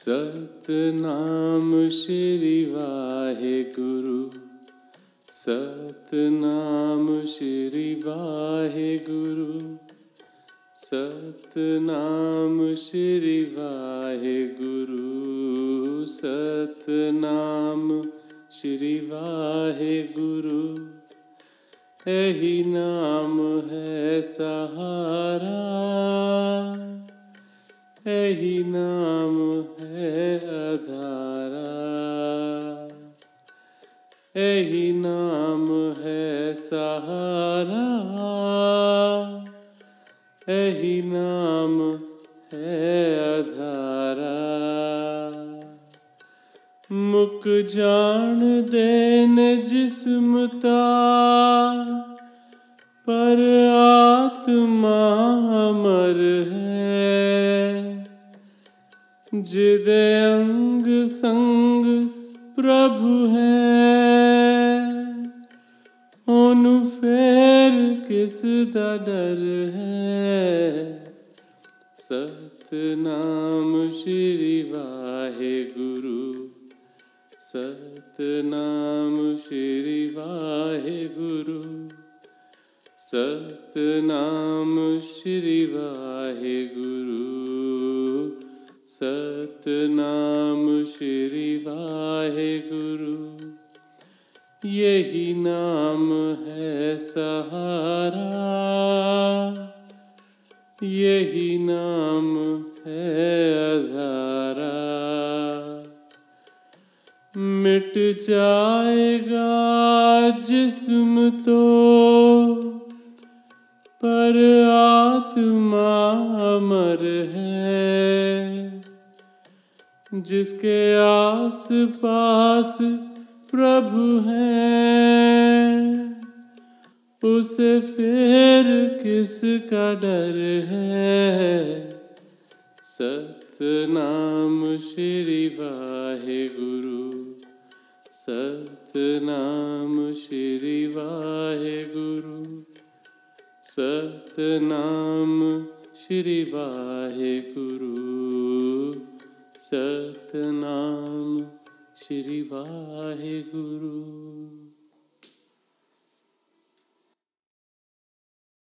सतनाम श्री वाहे गुरु सतनाम श्री वाहे गुरु सतनाम श्री वाहे गुरु सतनाम श्री वाहे गुरु यही नाम है सहारा। यही नाम है अधारा। यही नाम है सहारा। यही नाम है अधारा। मुक जान देन जिस्मता पर आत्मा जिदे अंग संग प्रभु है। ओनु फेर किस दा डर है। सतनाम श्री वाहे गुरु सतनाम श्री वाहे गुरु सतनाम श्री वाहे गुरु सतनाम श्री वाहे गुरु यही नाम है सहारा। यही नाम है अधारा। मिट जाएगा जिस्म तो पर आत्मा अमर है। जिसके आस पास प्रभु है, उसे फिर किसका डर है? सतनाम श्री वाहे गुरु सतनाम श्री वाहे गुरु सतनाम श्री वाहे गुरु सतनाम श्री वाहे गुरु